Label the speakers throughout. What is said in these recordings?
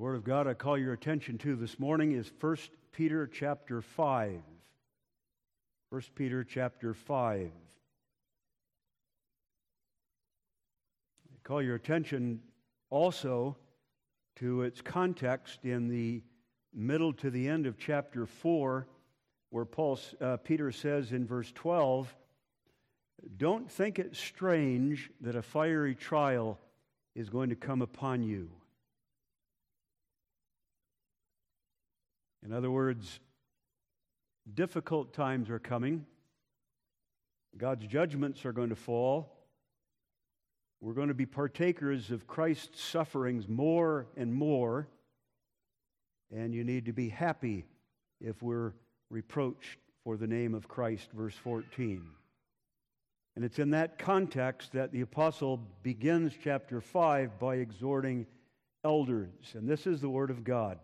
Speaker 1: The word of God I call your attention to this morning is 1 Peter chapter 5. 1 Peter chapter 5. I call your attention also to its context in the middle to the end of chapter 4, where Paul, uh, Peter says in verse 12, Don't think it strange that a fiery trial is going to come upon you. In other words, difficult times are coming. God's judgments are going to fall. We're going to be partakers of Christ's sufferings more and more. And you need to be happy if we're reproached for the name of Christ, verse 14. And it's in that context that the apostle begins chapter 5 by exhorting elders. And this is the word of God.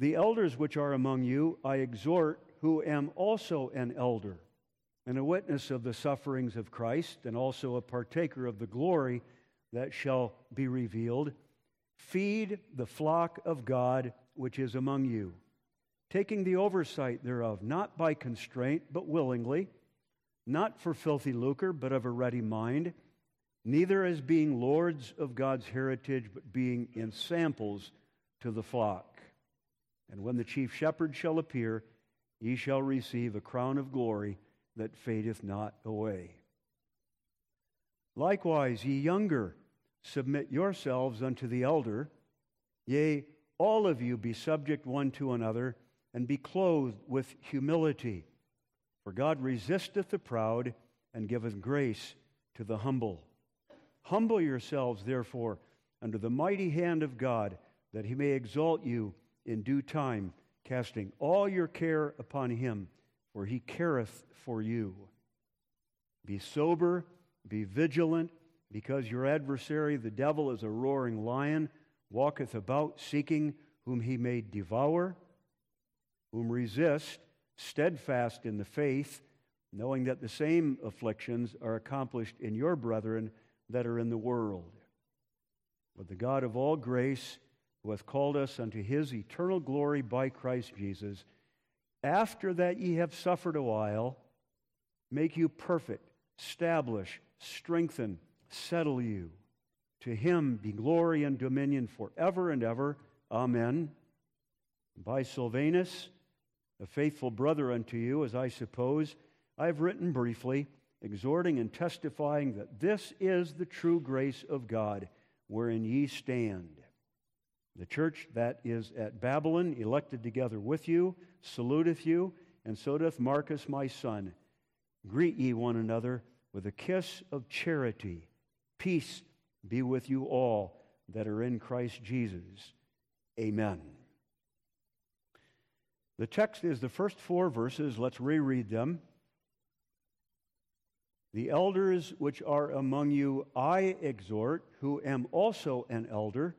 Speaker 1: The elders which are among you, I exhort, who am also an elder and a witness of the sufferings of Christ, and also a partaker of the glory that shall be revealed. Feed the flock of God which is among you, taking the oversight thereof, not by constraint, but willingly, not for filthy lucre, but of a ready mind, neither as being lords of God's heritage, but being ensamples to the flock. And when the chief shepherd shall appear, ye shall receive a crown of glory that fadeth not away. Likewise, ye younger, submit yourselves unto the elder. Yea, all of you be subject one to another, and be clothed with humility. For God resisteth the proud, and giveth grace to the humble. Humble yourselves, therefore, under the mighty hand of God, that he may exalt you in due time, casting all your care upon him, for he careth for you. Be sober, be vigilant, because your adversary, the devil, is a roaring lion, walketh about seeking whom he may devour, whom resist, steadfast in the faith, knowing that the same afflictions are accomplished in your brethren that are in the world. But the God of all grace, who hath called us unto his eternal glory by Christ Jesus, after that ye have suffered a while, make you perfect, establish, strengthen, settle you. To him be glory and dominion forever and ever. Amen. By Silvanus, a faithful brother unto you, as I suppose, I have written briefly, exhorting and testifying that this is the true grace of God, wherein ye stand. The church that is at Babylon, elected together with you, saluteth you, and so doth Marcus my son. Greet ye one another with a kiss of charity. Peace be with you all that are in Christ Jesus. Amen. The text is the first four verses. Let's reread them. The elders which are among you I exhort, who am also an elder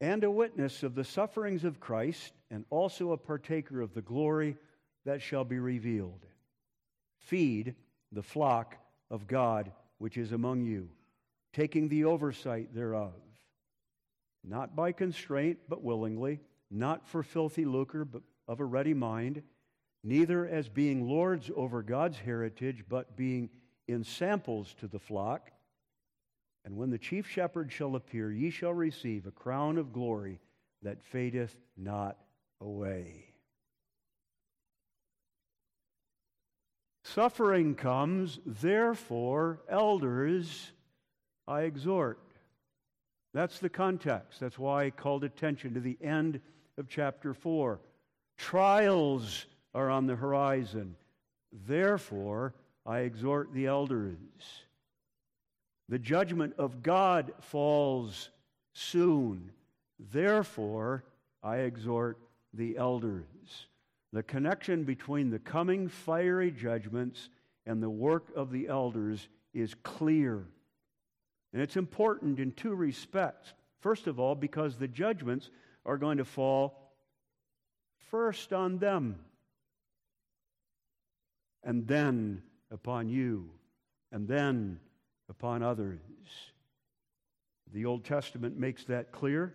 Speaker 1: and a witness of the sufferings of Christ, and also a partaker of the glory that shall be revealed. Feed the flock of God which is among you, taking the oversight thereof, not by constraint, but willingly, not for filthy lucre, but of a ready mind, neither as being lords over God's heritage, but being ensamples to the flock. And when the chief shepherd shall appear, ye shall receive a crown of glory that fadeth not away. Suffering comes, therefore, elders, I exhort. That's the context. That's why I called attention to the end of chapter 4. Trials are on the horizon. Therefore, I exhort the elders. The judgment of God falls soon. Therefore, I exhort the elders. The connection between the coming fiery judgments and the work of the elders is clear. And it's important in two respects. First of all, because the judgments are going to fall first on them, and then upon you, and then upon others. The Old Testament makes that clear.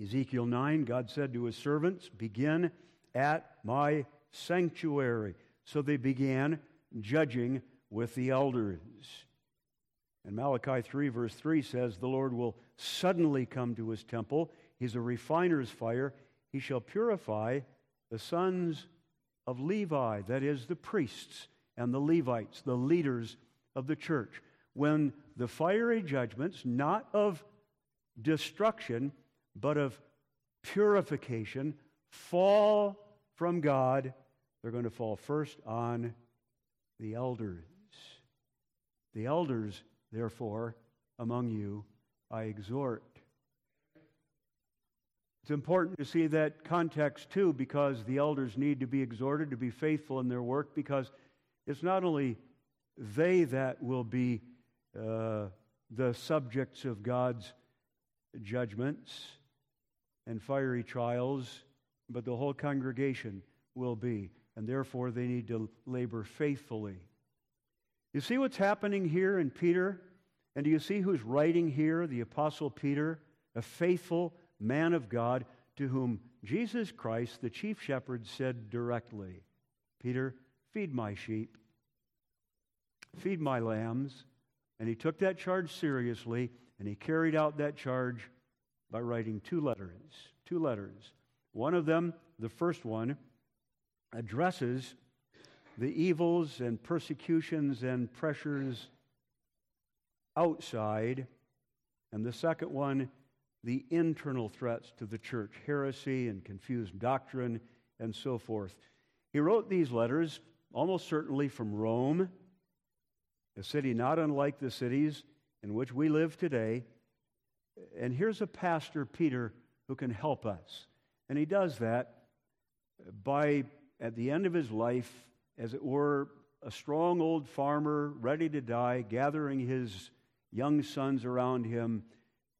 Speaker 1: Ezekiel 9, God said to his servants, Begin at my sanctuary. So they began judging with the elders. And Malachi 3, verse 3 says, The Lord will suddenly come to his temple. He's a refiner's fire. He shall purify the sons of Levi, that is, the priests and the Levites, the leaders of the church. When the fiery judgments, not of destruction, but of purification, fall from God, they're going to fall first on the elders. The elders, therefore, among you, I exhort. It's important to see that context too, because the elders need to be exhorted to be faithful in their work, because it's not only they that will be the subjects of God's judgments and fiery trials, but the whole congregation will be, and therefore they need to labor faithfully. You see what's happening here in Peter? And do you see who's writing here? The Apostle Peter, a faithful man of God to whom Jesus Christ, the chief shepherd, said directly, Peter, feed my sheep, feed my lambs. And he took that charge seriously, and he carried out that charge by writing two letters. Two letters. One of them, the first one, addresses the evils and persecutions and pressures outside, and the second one, the internal threats to the church heresy and confused doctrine and so forth. He wrote these letters almost certainly from Rome, a city not unlike the cities in which we live today. And here's a pastor, Peter, who can help us. And he does that by, at the end of his life, as it were, a strong old farmer ready to die, gathering his young sons around him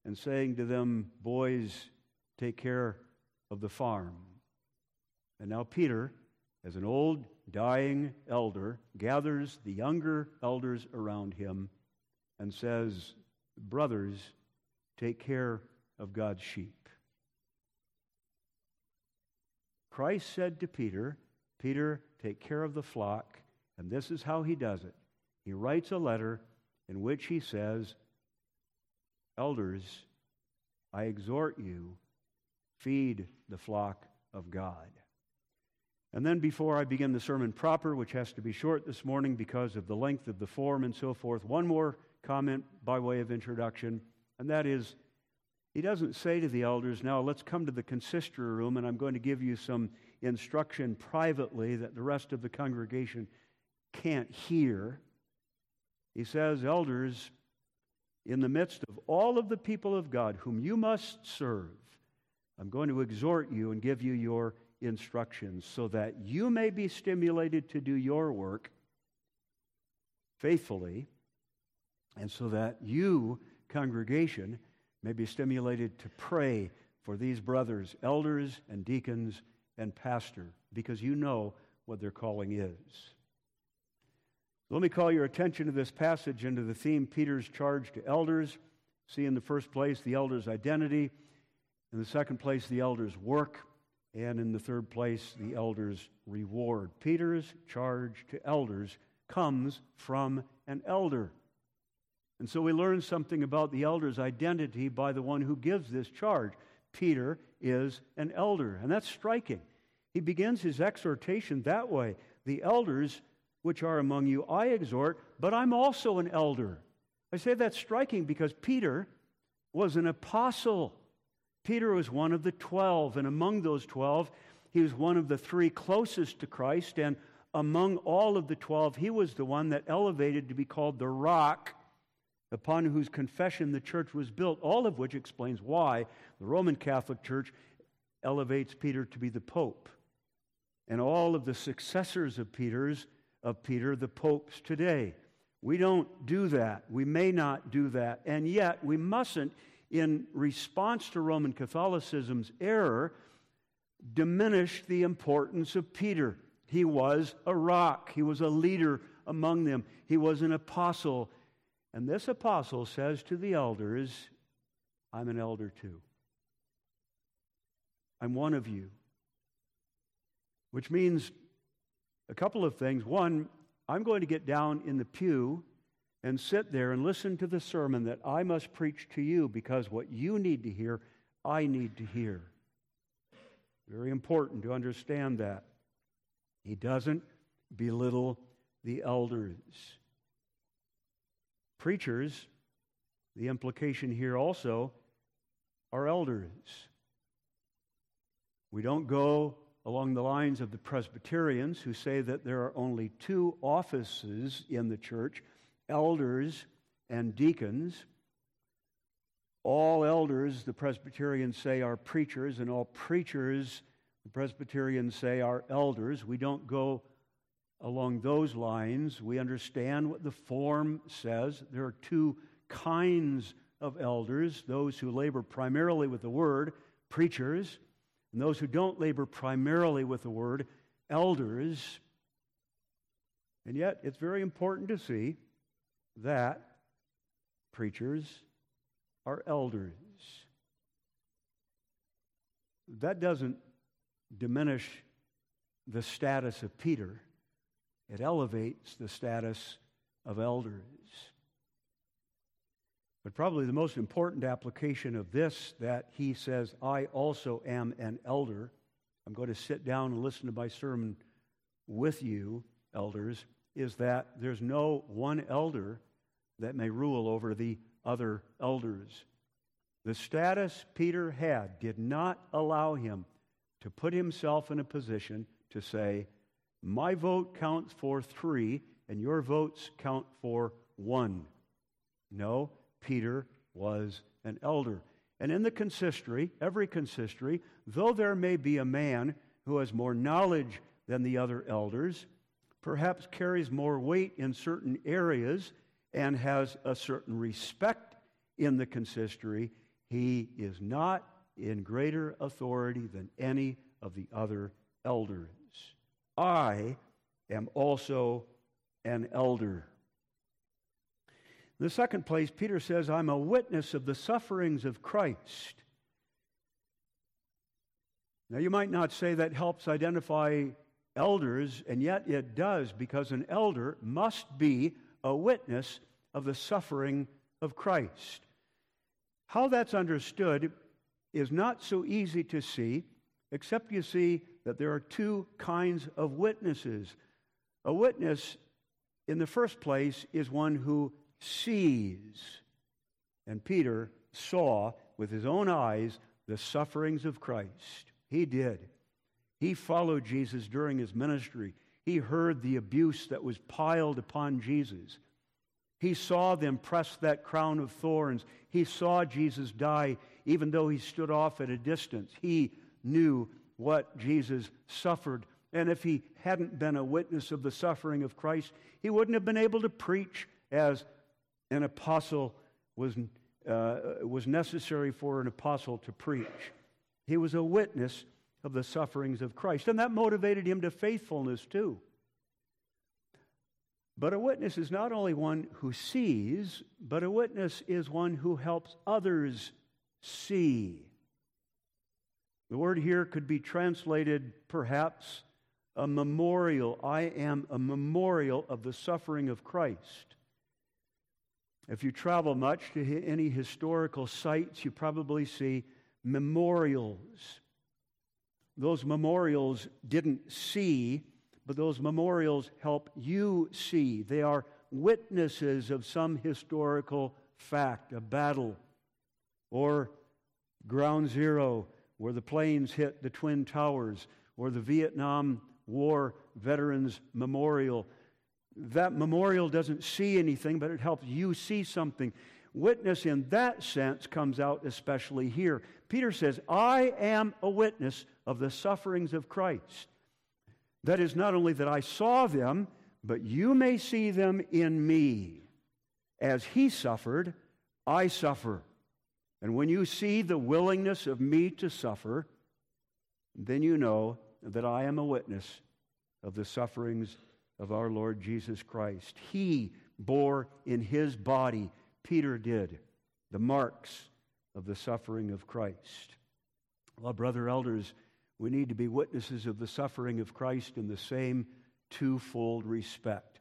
Speaker 1: and saying to them, Boys, take care of the farm. And now Peter, as an old dying elder, gathers the younger elders around him and says, Brothers, take care of God's sheep. Christ said to Peter, Peter, take care of the flock. And this is how he does it. He writes a letter in which he says, Elders, I exhort you, feed the flock of God. And then, before I begin the sermon proper, which has to be short this morning because of the length of the form and so forth, one more comment by way of introduction, and that is he doesn't say to the elders, Now let's come to the consistory room, and I'm going to give you some instruction privately that the rest of the congregation can't hear. He says, Elders, in the midst of all of the people of God whom you must serve, I'm going to exhort you and give you your instructions so that you may be stimulated to do your work faithfully, and so that you, congregation, may be stimulated to pray for these brothers, elders and deacons and pastor, because you know what their calling is. Let me call your attention to this passage and to the theme Peter's charge to elders. See, in the first place, the elder's identity. In the second place, the elder's work. And in the third place, the elder's reward. Peter's charge to elders comes from an elder. And so we learn something about the elder's identity by the one who gives this charge. Peter is an elder, and that's striking. He begins his exhortation that way The elders which are among you, I exhort, but I'm also an elder. I say that's striking because Peter was an apostle. Peter was one of the twelve, and among those twelve, he was one of the three closest to Christ, and among all of the twelve, he was the one that elevated to be called the rock upon whose confession the church was built, all of which explains why the Roman Catholic Church elevates Peter to be the Pope. And all of the successors of Peter's of Peter, the popes today. We don't do that. We may not do that. And yet, we mustn't, in response to Roman Catholicism's error, diminished the importance of Peter. He was a rock, he was a leader among them, he was an apostle. And this apostle says to the elders, I'm an elder too. I'm one of you. Which means a couple of things. One, I'm going to get down in the pew and sit there and listen to the sermon that I must preach to you because what you need to hear, I need to hear. Very important to understand that. He doesn't belittle the elders. Preachers, the implication here also, are elders. We don't go along the lines of the Presbyterians who say that there are only two offices in the church elders and deacons. All elders, the Presbyterians say, are preachers, and all preachers, the Presbyterians say, are elders. We don't go along those lines. We understand what the form says. There are two kinds of elders those who labor primarily with the word, preachers, and those who don't labor primarily with the word, elders. And yet, it's very important to see that preachers are elders. That doesn't diminish the status of Peter, it elevates the status of elders. But probably the most important application of this that he says, I also am an elder. I'm going to sit down and listen to my sermon with you, elders, is that there's no one elder that may rule over the other elders. The status Peter had did not allow him to put himself in a position to say, My vote counts for three, and your votes count for one. No, Peter was an elder. And in the consistory, every consistory, though there may be a man who has more knowledge than the other elders, perhaps carries more weight in certain areas, and has a certain respect in the consistory, he is not in greater authority than any of the other elders. I am also an elder. In the second place, Peter says, I'm a witness of the sufferings of Christ. Now, you might not say that helps identify elders, and yet it does, because an elder must be a witness of the suffering of Christ. How that's understood is not so easy to see, except you see that there are two kinds of witnesses. A witness, in the first place, is one who sees. And Peter saw with his own eyes the sufferings of Christ. He did. He followed Jesus during his ministry. He heard the abuse that was piled upon Jesus. He saw them press that crown of thorns. He saw Jesus die, even though he stood off at a distance. He knew what Jesus suffered. And if he hadn't been a witness of the suffering of Christ, he wouldn't have been able to preach as an apostle was, uh, was necessary for an apostle to preach. He was a witness of the sufferings of Christ, and that motivated him to faithfulness too. But a witness is not only one who sees, but a witness is one who helps others see. The word here could be translated perhaps a memorial. I am a memorial of the suffering of Christ. If you travel much to any historical sites, you probably see memorials. Those memorials didn't see, but those memorials help you see. They are witnesses of some historical fact, a battle, or ground zero, where the planes hit the Twin Towers, or the Vietnam War Veterans Memorial that memorial doesn't see anything, but it helps you see something. Witness in that sense comes out especially here. Peter says, I am a witness of the sufferings of Christ. That is not only that I saw them, but you may see them in me. As he suffered, I suffer. And when you see the willingness of me to suffer, then you know that I am a witness of the sufferings of our Lord Jesus Christ. He bore in his body, Peter did, the marks of the suffering of Christ. Well, brother elders, we need to be witnesses of the suffering of Christ in the same twofold respect.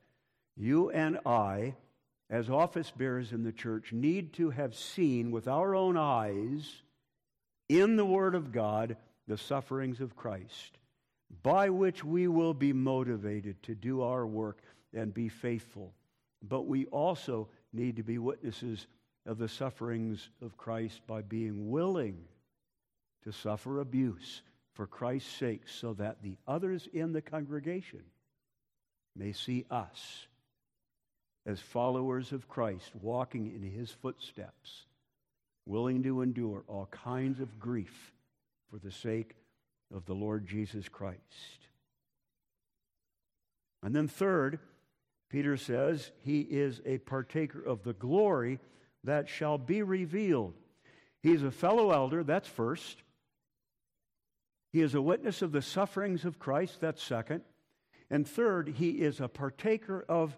Speaker 1: You and I, as office bearers in the church, need to have seen with our own eyes in the Word of God the sufferings of Christ, by which we will be motivated to do our work and be faithful. But we also need to be witnesses of the sufferings of Christ by being willing to suffer abuse for Christ's sake so that the others in the congregation may see us as followers of Christ walking in his footsteps, willing to endure all kinds of grief for the sake of the Lord Jesus Christ. And then, third, Peter says he is a partaker of the glory that shall be revealed. He's a fellow elder, that's first. He is a witness of the sufferings of Christ, that's second. And third, he is a partaker of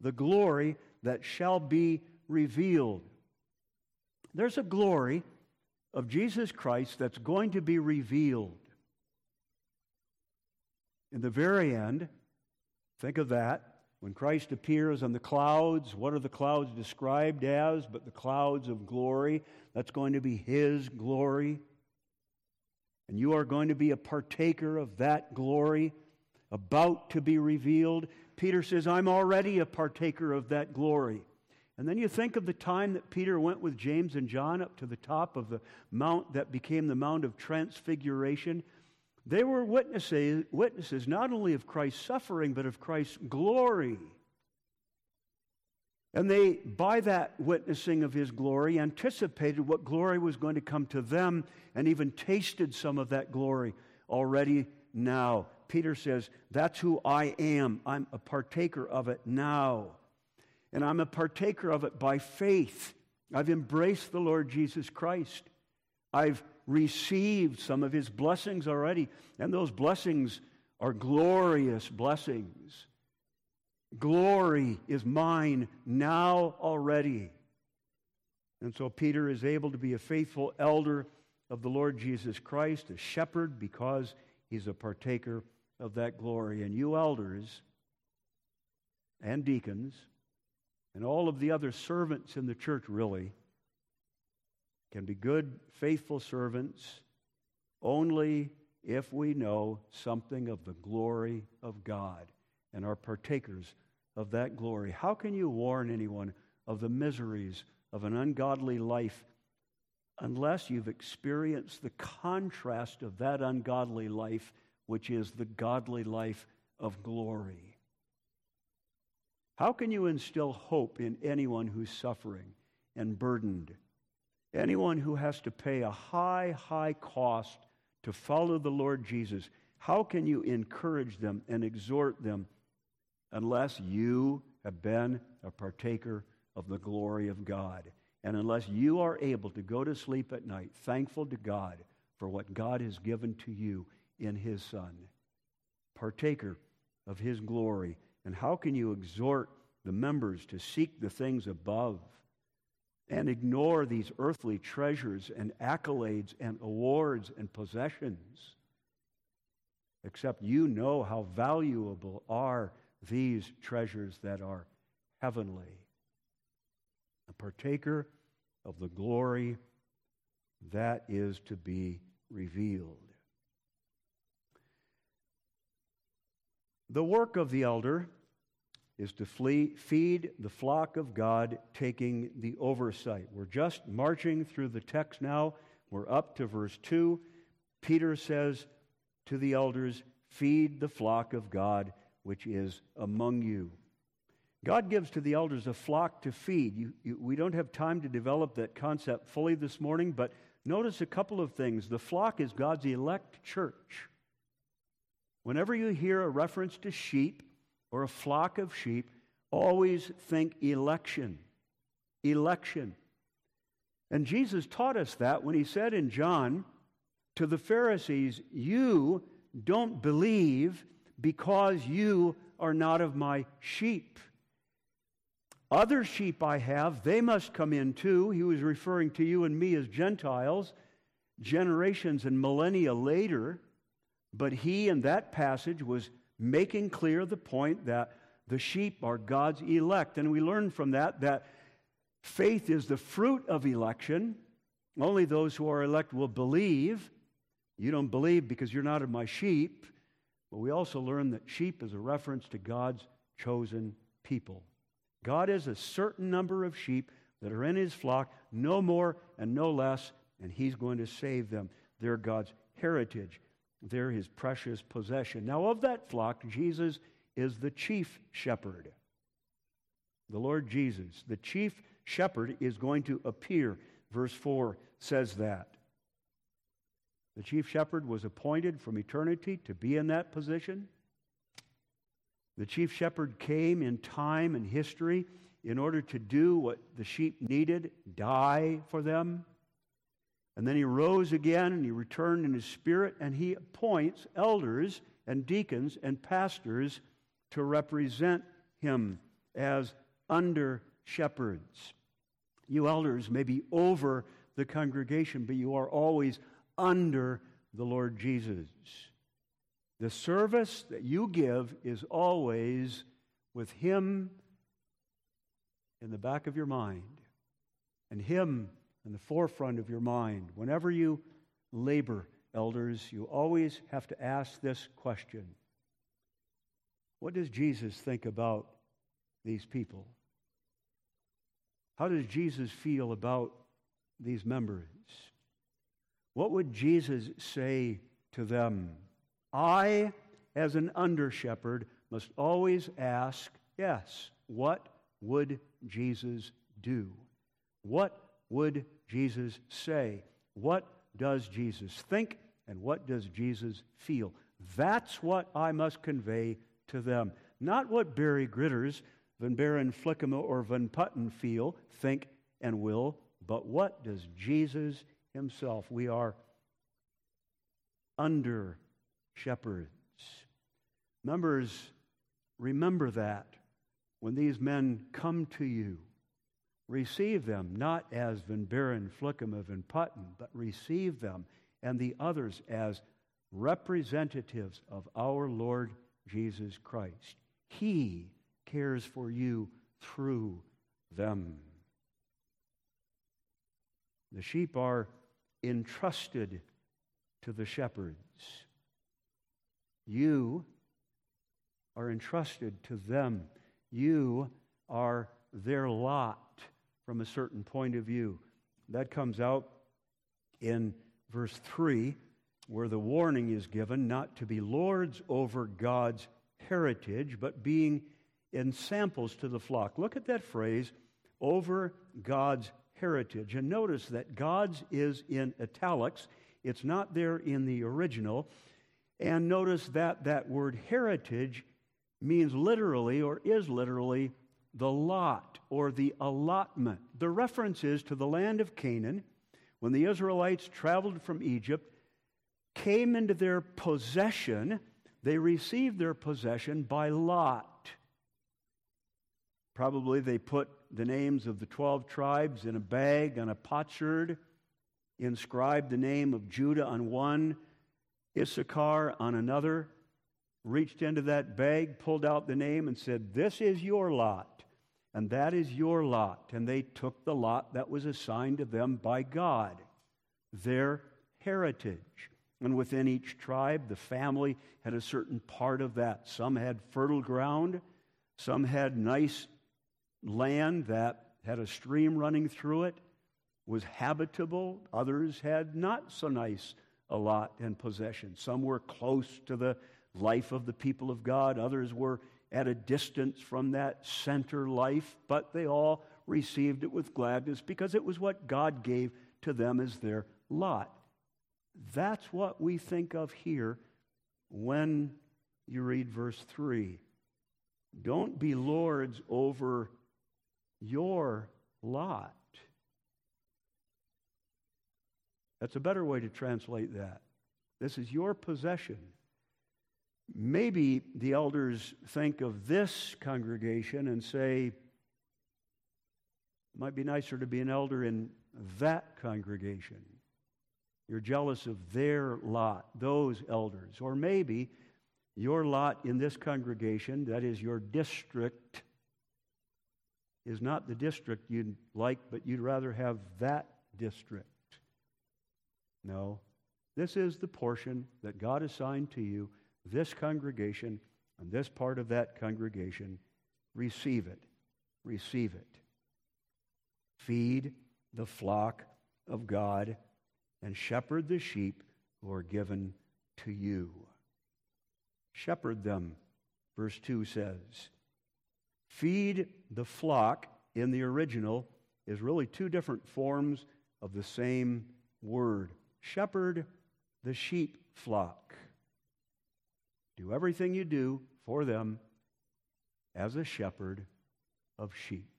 Speaker 1: the glory that shall be revealed. There's a glory of Jesus Christ that's going to be revealed. In the very end, think of that. When Christ appears on the clouds, what are the clouds described as? But the clouds of glory. That's going to be His glory. And you are going to be a partaker of that glory about to be revealed. Peter says, I'm already a partaker of that glory. And then you think of the time that Peter went with James and John up to the top of the mount that became the Mount of Transfiguration. They were witnesses, witnesses not only of Christ's suffering, but of Christ's glory. And they, by that witnessing of his glory, anticipated what glory was going to come to them and even tasted some of that glory already now. Peter says, That's who I am. I'm a partaker of it now. And I'm a partaker of it by faith. I've embraced the Lord Jesus Christ. I've received some of his blessings already, and those blessings are glorious blessings. Glory is mine now already. And so Peter is able to be a faithful elder of the Lord Jesus Christ, a shepherd, because he's a partaker of that glory. And you elders and deacons and all of the other servants in the church, really, can be good, faithful servants only if we know something of the glory of God and are partakers of that glory. How can you warn anyone of the miseries of an ungodly life unless you've experienced the contrast of that ungodly life, which is the godly life of glory? How can you instill hope in anyone who's suffering and burdened? Anyone who has to pay a high, high cost to follow the Lord Jesus, how can you encourage them and exhort them unless you have been a partaker of the glory of God? And unless you are able to go to sleep at night thankful to God for what God has given to you in His Son, partaker of His glory. And how can you exhort the members to seek the things above? And ignore these earthly treasures and accolades and awards and possessions. Except you know how valuable are these treasures that are heavenly. A partaker of the glory that is to be revealed. The work of the elder is to flee, feed the flock of God, taking the oversight. We're just marching through the text now. We're up to verse 2. Peter says to the elders, Feed the flock of God which is among you. God gives to the elders a flock to feed. You, you, we don't have time to develop that concept fully this morning, but notice a couple of things. The flock is God's elect church. Whenever you hear a reference to sheep, or a flock of sheep, always think election. Election. And Jesus taught us that when he said in John to the Pharisees, You don't believe because you are not of my sheep. Other sheep I have, they must come in too. He was referring to you and me as Gentiles. generations and millennia later, but he in that passage was making clear the point that the sheep are God's elect. And we learn from that that faith is the fruit of election. Only those who are elect will believe. You don't believe because you're not of my sheep. But we also learn that sheep is a reference to God's chosen people. God has a certain number of sheep that are in his flock, no more and no less, and he's going to save them. They're God's heritage, they're his precious possession. Now, of that flock, Jesus is the chief shepherd. The Lord Jesus, the chief shepherd, is going to appear. Verse 4 says that. The chief shepherd was appointed from eternity to be in that position. The chief shepherd came in time and history in order to do what the sheep needed die for them. And then he rose again and he returned in his spirit and he appoints elders and deacons and pastors to represent him as under shepherds. You elders may be over the congregation, but you are always under the Lord Jesus. The service that you give is always with Him in the back of your mind and Him in the forefront of your mind. Whenever you labor, elders, you always have to ask this question What does Jesus think about these people? How does Jesus feel about these members? What would Jesus say to them? I, as an under shepherd, must always ask, yes, what would Jesus do? What would Jesus say? What does Jesus think? And what does Jesus feel? That's what I must convey to them. Not what Barry Gritters, Van Baron Flickema, or Van Putten feel, think, and will, but what does Jesus himself? We are under shepherds. Members, remember that when these men come to you. Receive them not as Van Buren, Flickham, Van Putten, but receive them and the others as representatives of our Lord Jesus Christ. He cares for you through them. The sheep are entrusted to the shepherds. You are entrusted to them. You are their lot from a certain point of view. That comes out in verse 3, where the warning is given not to be lords over God's heritage, but being ensamples to the flock. Look at that phrase, over God's heritage. And notice that God's is in italics, it's not there in the original. And notice that that word heritage means literally or is literally the lot or the allotment. The reference is to the land of Canaan when the Israelites traveled from Egypt, came into their possession, they received their possession by lot. Probably they put the names of the 12 tribes in a bag on a potsherd, inscribed the name of Judah on one, Issachar on another, reached into that bag, pulled out the name, and said, This is your lot, and that is your lot. And they took the lot that was assigned to them by God, their heritage. And within each tribe, the family had a certain part of that. Some had fertile ground, some had nice land that had a stream running through it, was habitable, others had not so nice a lot and possession. Some were close to the life of the people of God, others were at a distance from that center life, but they all received it with gladness because it was what God gave to them as their lot. That's what we think of here when you read verse 3. Don't be lords over your lot. That's a better way to translate that. This is your possession. Maybe the elders think of this congregation and say, it might be nicer to be an elder in that congregation. You're jealous of their lot, those elders. Or maybe your lot in this congregation, that is your district, is not the district you'd like, but you'd rather have that district. No, this is the portion that God assigned to you, this congregation, and this part of that congregation. Receive it. Receive it. Feed the flock of God and shepherd the sheep who are given to you. Shepherd them, verse 2 says. Feed the flock in the original is really two different forms of the same word. Shepherd the sheep flock. Do everything you do for them as a shepherd of sheep.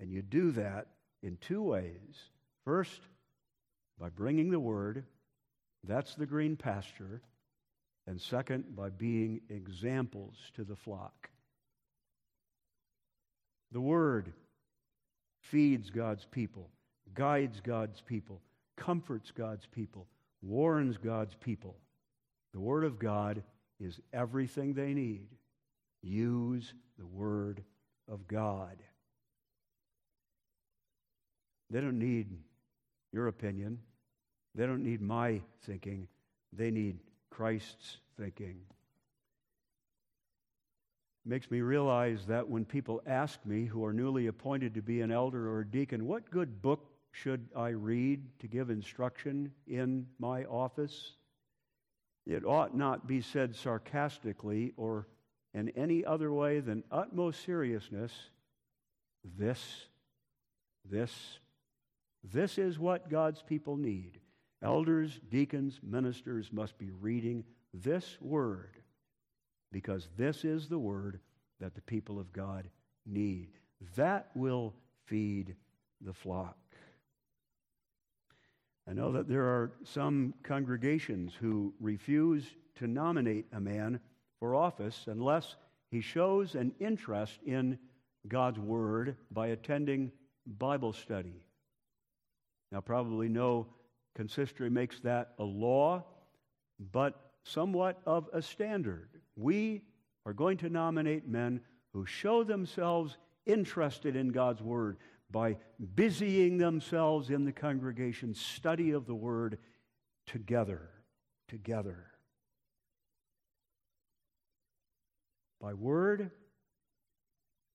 Speaker 1: And you do that in two ways. First, by bringing the word, that's the green pasture. And second, by being examples to the flock. The word feeds God's people, guides God's people, comforts God's people, warns God's people. The Word of God is everything they need. Use the Word of God. They don't need your opinion. They don't need my thinking. They need Christ's thinking. Makes me realize that when people ask me, who are newly appointed to be an elder or a deacon, what good book should I read to give instruction in my office? It ought not be said sarcastically or in any other way than utmost seriousness. This, this, this is what God's people need. Elders, deacons, ministers must be reading this word because this is the word that the people of God need. That will feed the flock. I know that there are some congregations who refuse to nominate a man for office unless he shows an interest in God's Word by attending Bible study. Now, probably no consistory makes that a law, but somewhat of a standard. We are going to nominate men who show themselves interested in God's Word, by busying themselves in the congregation study of the word together together. By word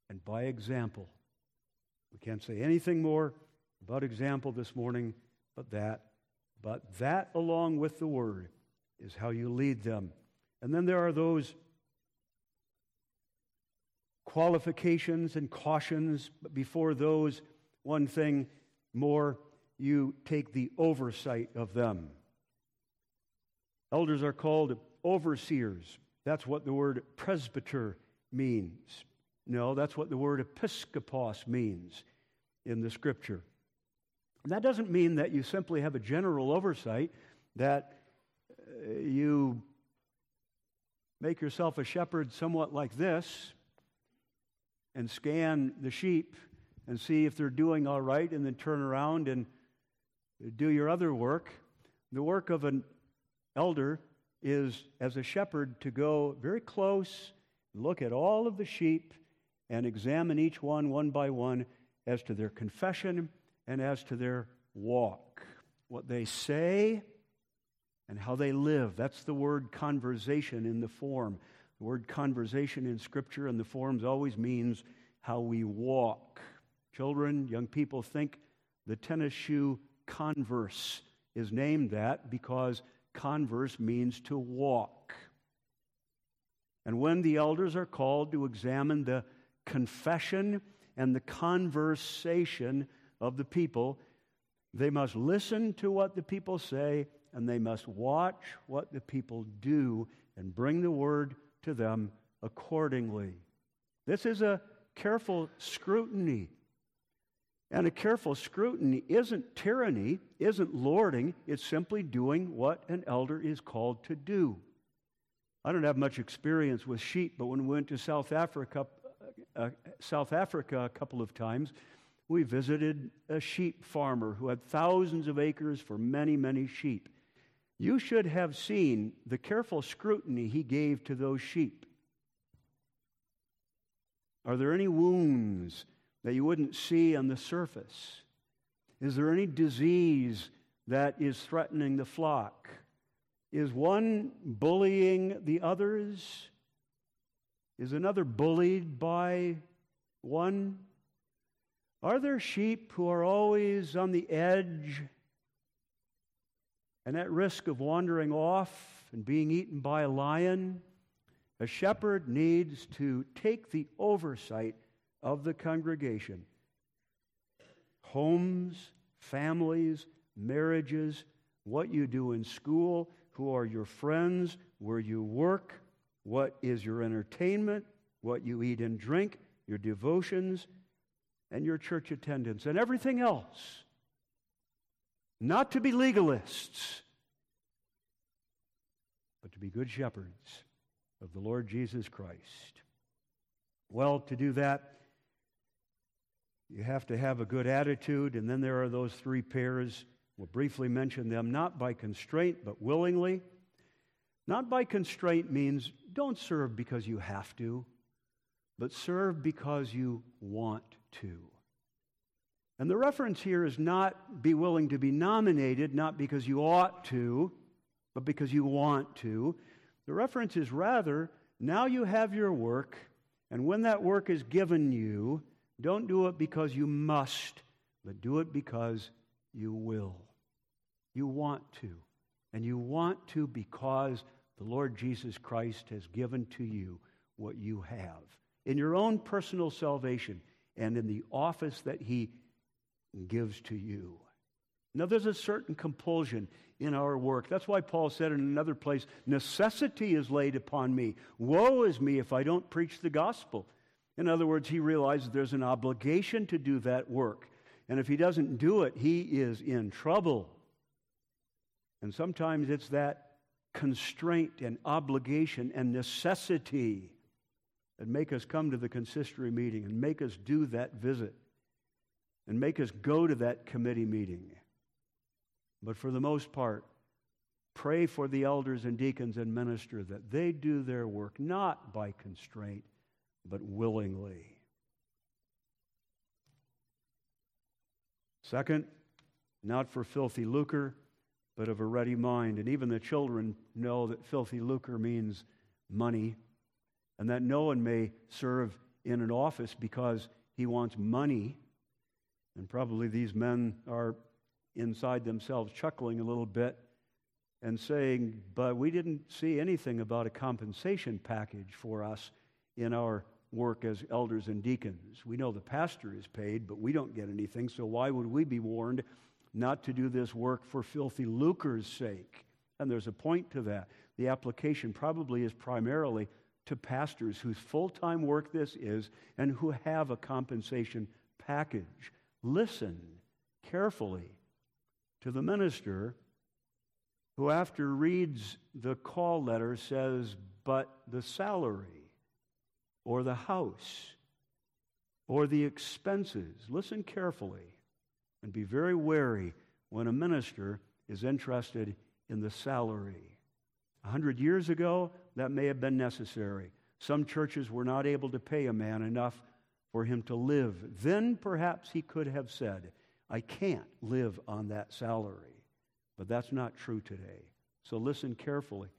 Speaker 1: and by example. We can't say anything more about example this morning but that but that along with the word is how you lead them. And then there are those qualifications and cautions, but before those, one thing more, you take the oversight of them. Elders are called overseers. That's what the word presbyter means. No, that's what the word episkopos means in the scripture. And that doesn't mean that you simply have a general oversight, that uh, you make yourself a shepherd somewhat like this and scan the sheep and see if they're doing all right and then turn around and do your other work. The work of an elder is, as a shepherd, to go very close, look at all of the sheep, and examine each one one by one as to their confession and as to their walk. What they say and how they live. That's the word conversation in the form. The word conversation in Scripture and the forms always means how we walk. Children, young people think the tennis shoe converse is named that because converse means to walk. And when the elders are called to examine the confession and the conversation of the people, they must listen to what the people say and they must watch what the people do and bring the word to them accordingly. This is a careful scrutiny. And a careful scrutiny isn't tyranny, isn't lording, it's simply doing what an elder is called to do. I don't have much experience with sheep, but when we went to South Africa, uh, South Africa a couple of times, We visited a sheep farmer who had thousands of acres for many, many sheep. You should have seen the careful scrutiny he gave to those sheep. Are there any wounds that you wouldn't see on the surface? Is there any disease that is threatening the flock? Is one bullying the others? Is another bullied by one? Are there sheep who are always on the edge and at risk of wandering off and being eaten by a lion? A shepherd needs to take the oversight of the congregation. Homes, families, marriages, what you do in school, who are your friends, where you work, what is your entertainment, what you eat and drink, your devotions, and your church attendance, and everything else. Not to be legalists, but to be good shepherds of the Lord Jesus Christ. Well, to do that, you have to have a good attitude, and then there are those three pairs. We'll briefly mention them, not by constraint, but willingly. Not by constraint means don't serve because you have to, but serve because you want to. And the reference here is not be willing to be nominated, not because you ought to, but because you want to. The reference is rather, now you have your work, and when that work is given you, don't do it because you must, but do it because you will. You want to. And you want to because the Lord Jesus Christ has given to you what you have in your own personal salvation and in the office that He gives to you. Now, there's a certain compulsion in our work. That's why Paul said in another place, Necessity is laid upon me. Woe is me if I don't preach the gospel. In other words, he realizes there's an obligation to do that work. And if he doesn't do it, he is in trouble. And sometimes it's that constraint and obligation and necessity that make us come to the consistory meeting and make us do that visit and make us go to that committee meeting. But for the most part, pray for the elders and deacons and minister that they do their work not by constraint, but willingly. Second, not for filthy lucre, but of a ready mind. And even the children know that filthy lucre means money, and that no one may serve in an office because he wants money. And probably these men are inside themselves chuckling a little bit and saying, But we didn't see anything about a compensation package for us in our work as elders and deacons. We know the pastor is paid, but we don't get anything, so why would we be warned not to do this work for filthy lucre's sake? And there's a point to that. The application probably is primarily to pastors whose full time work this is and who have a compensation package. Listen carefully to the minister who, after reads the call letter, says, But the salary or the house or the expenses. Listen carefully and be very wary when a minister is interested in the salary. A hundred years ago, that may have been necessary. Some churches were not able to pay a man enough for him to live. Then perhaps he could have said, I can't live on that salary. But that's not true today. So listen carefully.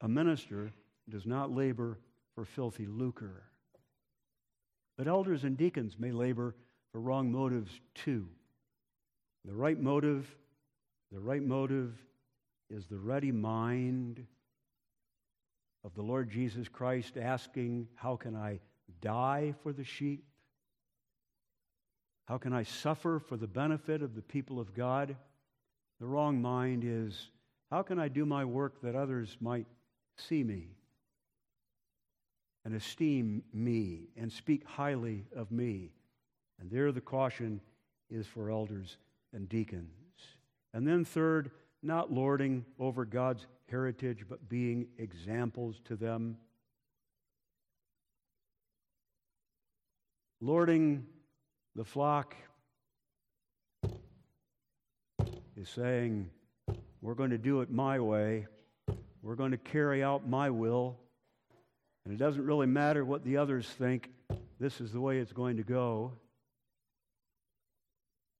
Speaker 1: A minister does not labor for filthy lucre. But elders and deacons may labor for wrong motives too. The right motive, the right motive is the ready mind of the Lord Jesus Christ asking, How can I die for the sheep? How can I suffer for the benefit of the people of God? The wrong mind is, How can I do my work that others might see me? and esteem me and speak highly of me. And there the caution is for elders and deacons. And then, third, not lording over God's heritage, but being examples to them. Lording The flock is saying, We're going to do it my way. We're going to carry out my will. And it doesn't really matter what the others think. This is the way it's going to go.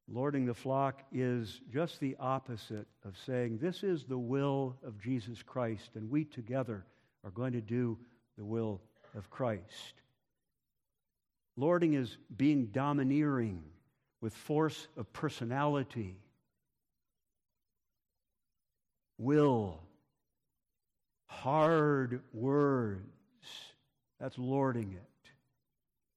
Speaker 1: Lording the flock is just the opposite of saying, This is the will of Jesus Christ, and we together are going to do the will of Christ. Lording is being domineering with force of personality, will, hard words. That's lording it.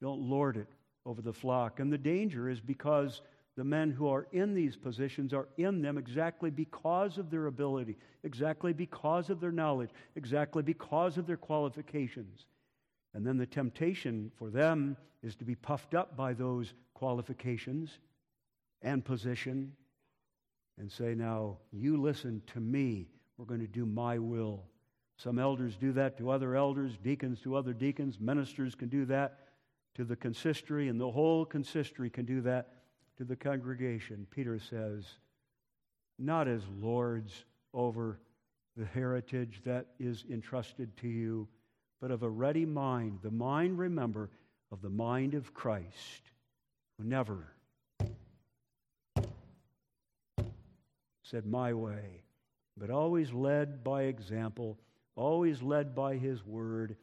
Speaker 1: Don't lord it over the flock. And the danger is because the men who are in these positions are in them exactly because of their ability, exactly because of their knowledge, exactly because of their qualifications. And then the temptation for them is to be puffed up by those qualifications and position and say, Now, you listen to me. We're going to do my will. Some elders do that to other elders, deacons to other deacons, ministers can do that to the consistory, and the whole consistory can do that to the congregation. Peter says, Not as lords over the heritage that is entrusted to you, but of a ready mind. The mind, remember, of the mind of Christ, who never said, My way, but always led by example, always led by his word,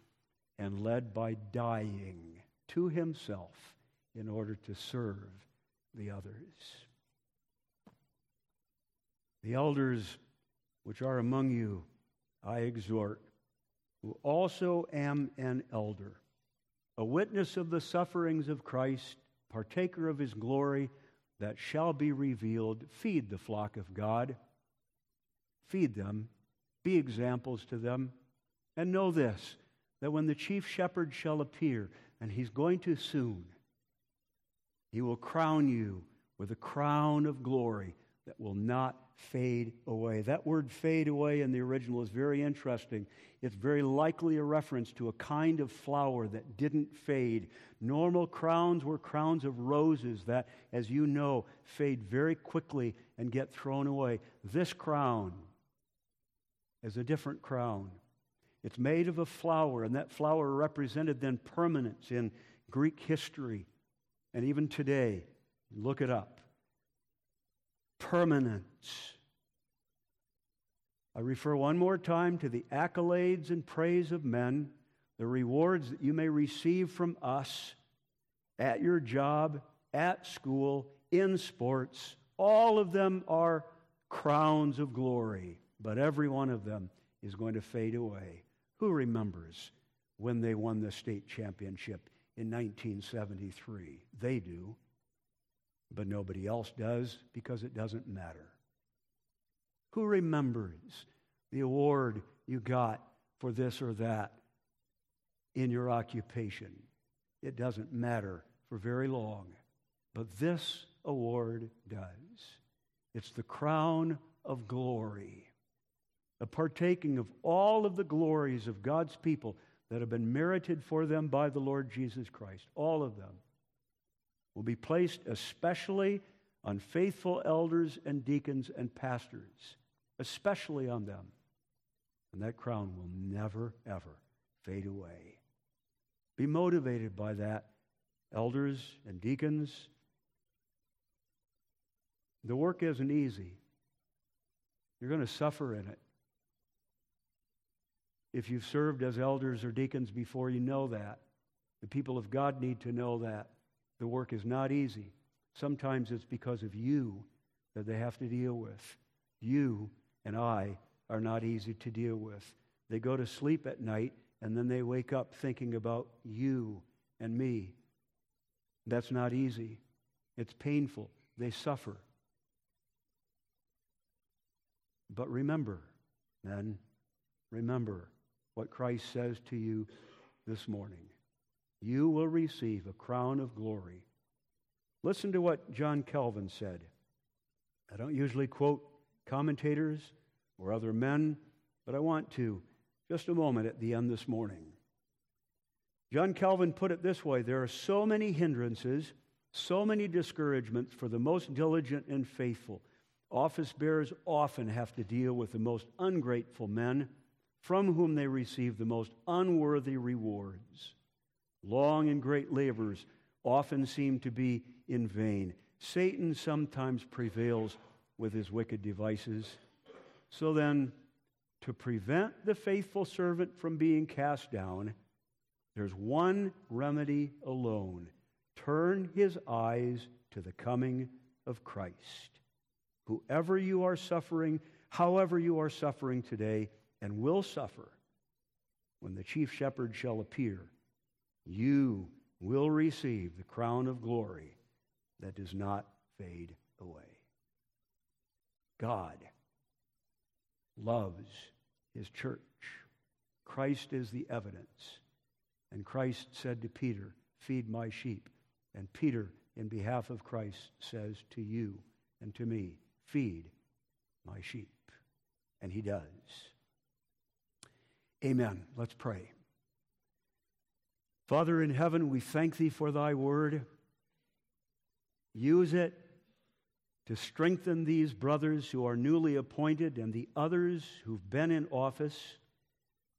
Speaker 1: and led by dying to himself in order to serve the others. The elders which are among you, I exhort, who also am an elder, a witness of the sufferings of Christ, partaker of his glory that shall be revealed, feed the flock of God. Feed them, be examples to them, and know this that when the chief shepherd shall appear, and he's going to soon, he will crown you with a crown of glory that will not fade away. That word fade away in the original is very interesting. It's very likely a reference to a kind of flower that didn't fade. Normal crowns were crowns of roses that, as you know, fade very quickly and get thrown away. This crown is a different crown. It's made of a flower, and that flower represented then permanence in Greek history and even today. Look it up. Permanence. I refer one more time to the accolades and praise of men, the rewards that you may receive from us at your job, at school, in sports. All of them are crowns of glory, but every one of them is going to fade away. Who remembers when they won the state championship in 1973? They do, but nobody else does because it doesn't matter. Who remembers the award you got for this or that in your occupation? It doesn't matter for very long, but this award does. It's the crown of glory, a partaking of all of the glories of God's people that have been merited for them by the Lord Jesus Christ. All of them will be placed especially on faithful elders and deacons and pastors especially on them. And that crown will never, ever fade away. Be motivated by that, elders and deacons. The work isn't easy. You're going to suffer in it. If you've served as elders or deacons before, you know that. The people of God need to know that. The work is not easy. Sometimes it's because of you that they have to deal with. You and I are not easy to deal with. They go to sleep at night and then they wake up thinking about you and me. That's not easy. It's painful. They suffer. But remember, men, remember what Christ says to you this morning. You will receive a crown of glory. Listen to what John Calvin said. I don't usually quote commentators or other men, but I want to just a moment at the end this morning. John Calvin put it this way there are so many hindrances, So many discouragements for the most diligent and faithful. Office bearers often have to deal with the most ungrateful men from whom they receive the most unworthy rewards. Long and great labors often seem to be in vain. Satan sometimes prevails with his wicked devices. So then, to prevent the faithful servant from being cast down, there's one remedy alone turn his eyes to the coming of Christ. Whoever you are suffering, however you are suffering today, and will suffer, when the chief shepherd shall appear, you will receive the crown of glory that does not fade away. God loves his church. Christ is the evidence. And Christ said to Peter, Feed my sheep. And Peter, in behalf of Christ, says to you and to me, Feed my sheep. And he does. Amen. Let's pray. Father in heaven, we thank thee for thy word. Use it to strengthen these brothers who are newly appointed and the others who've been in office,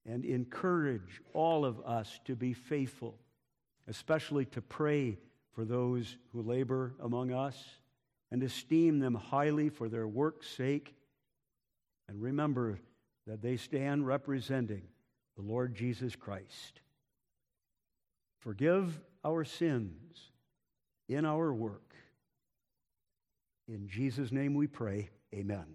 Speaker 1: and encourage all of us to be faithful, especially to pray for those who labor among us and esteem them highly for their work's sake. And remember that they stand representing the Lord Jesus Christ. Forgive our sins in our work. In Jesus' name we pray. Amen.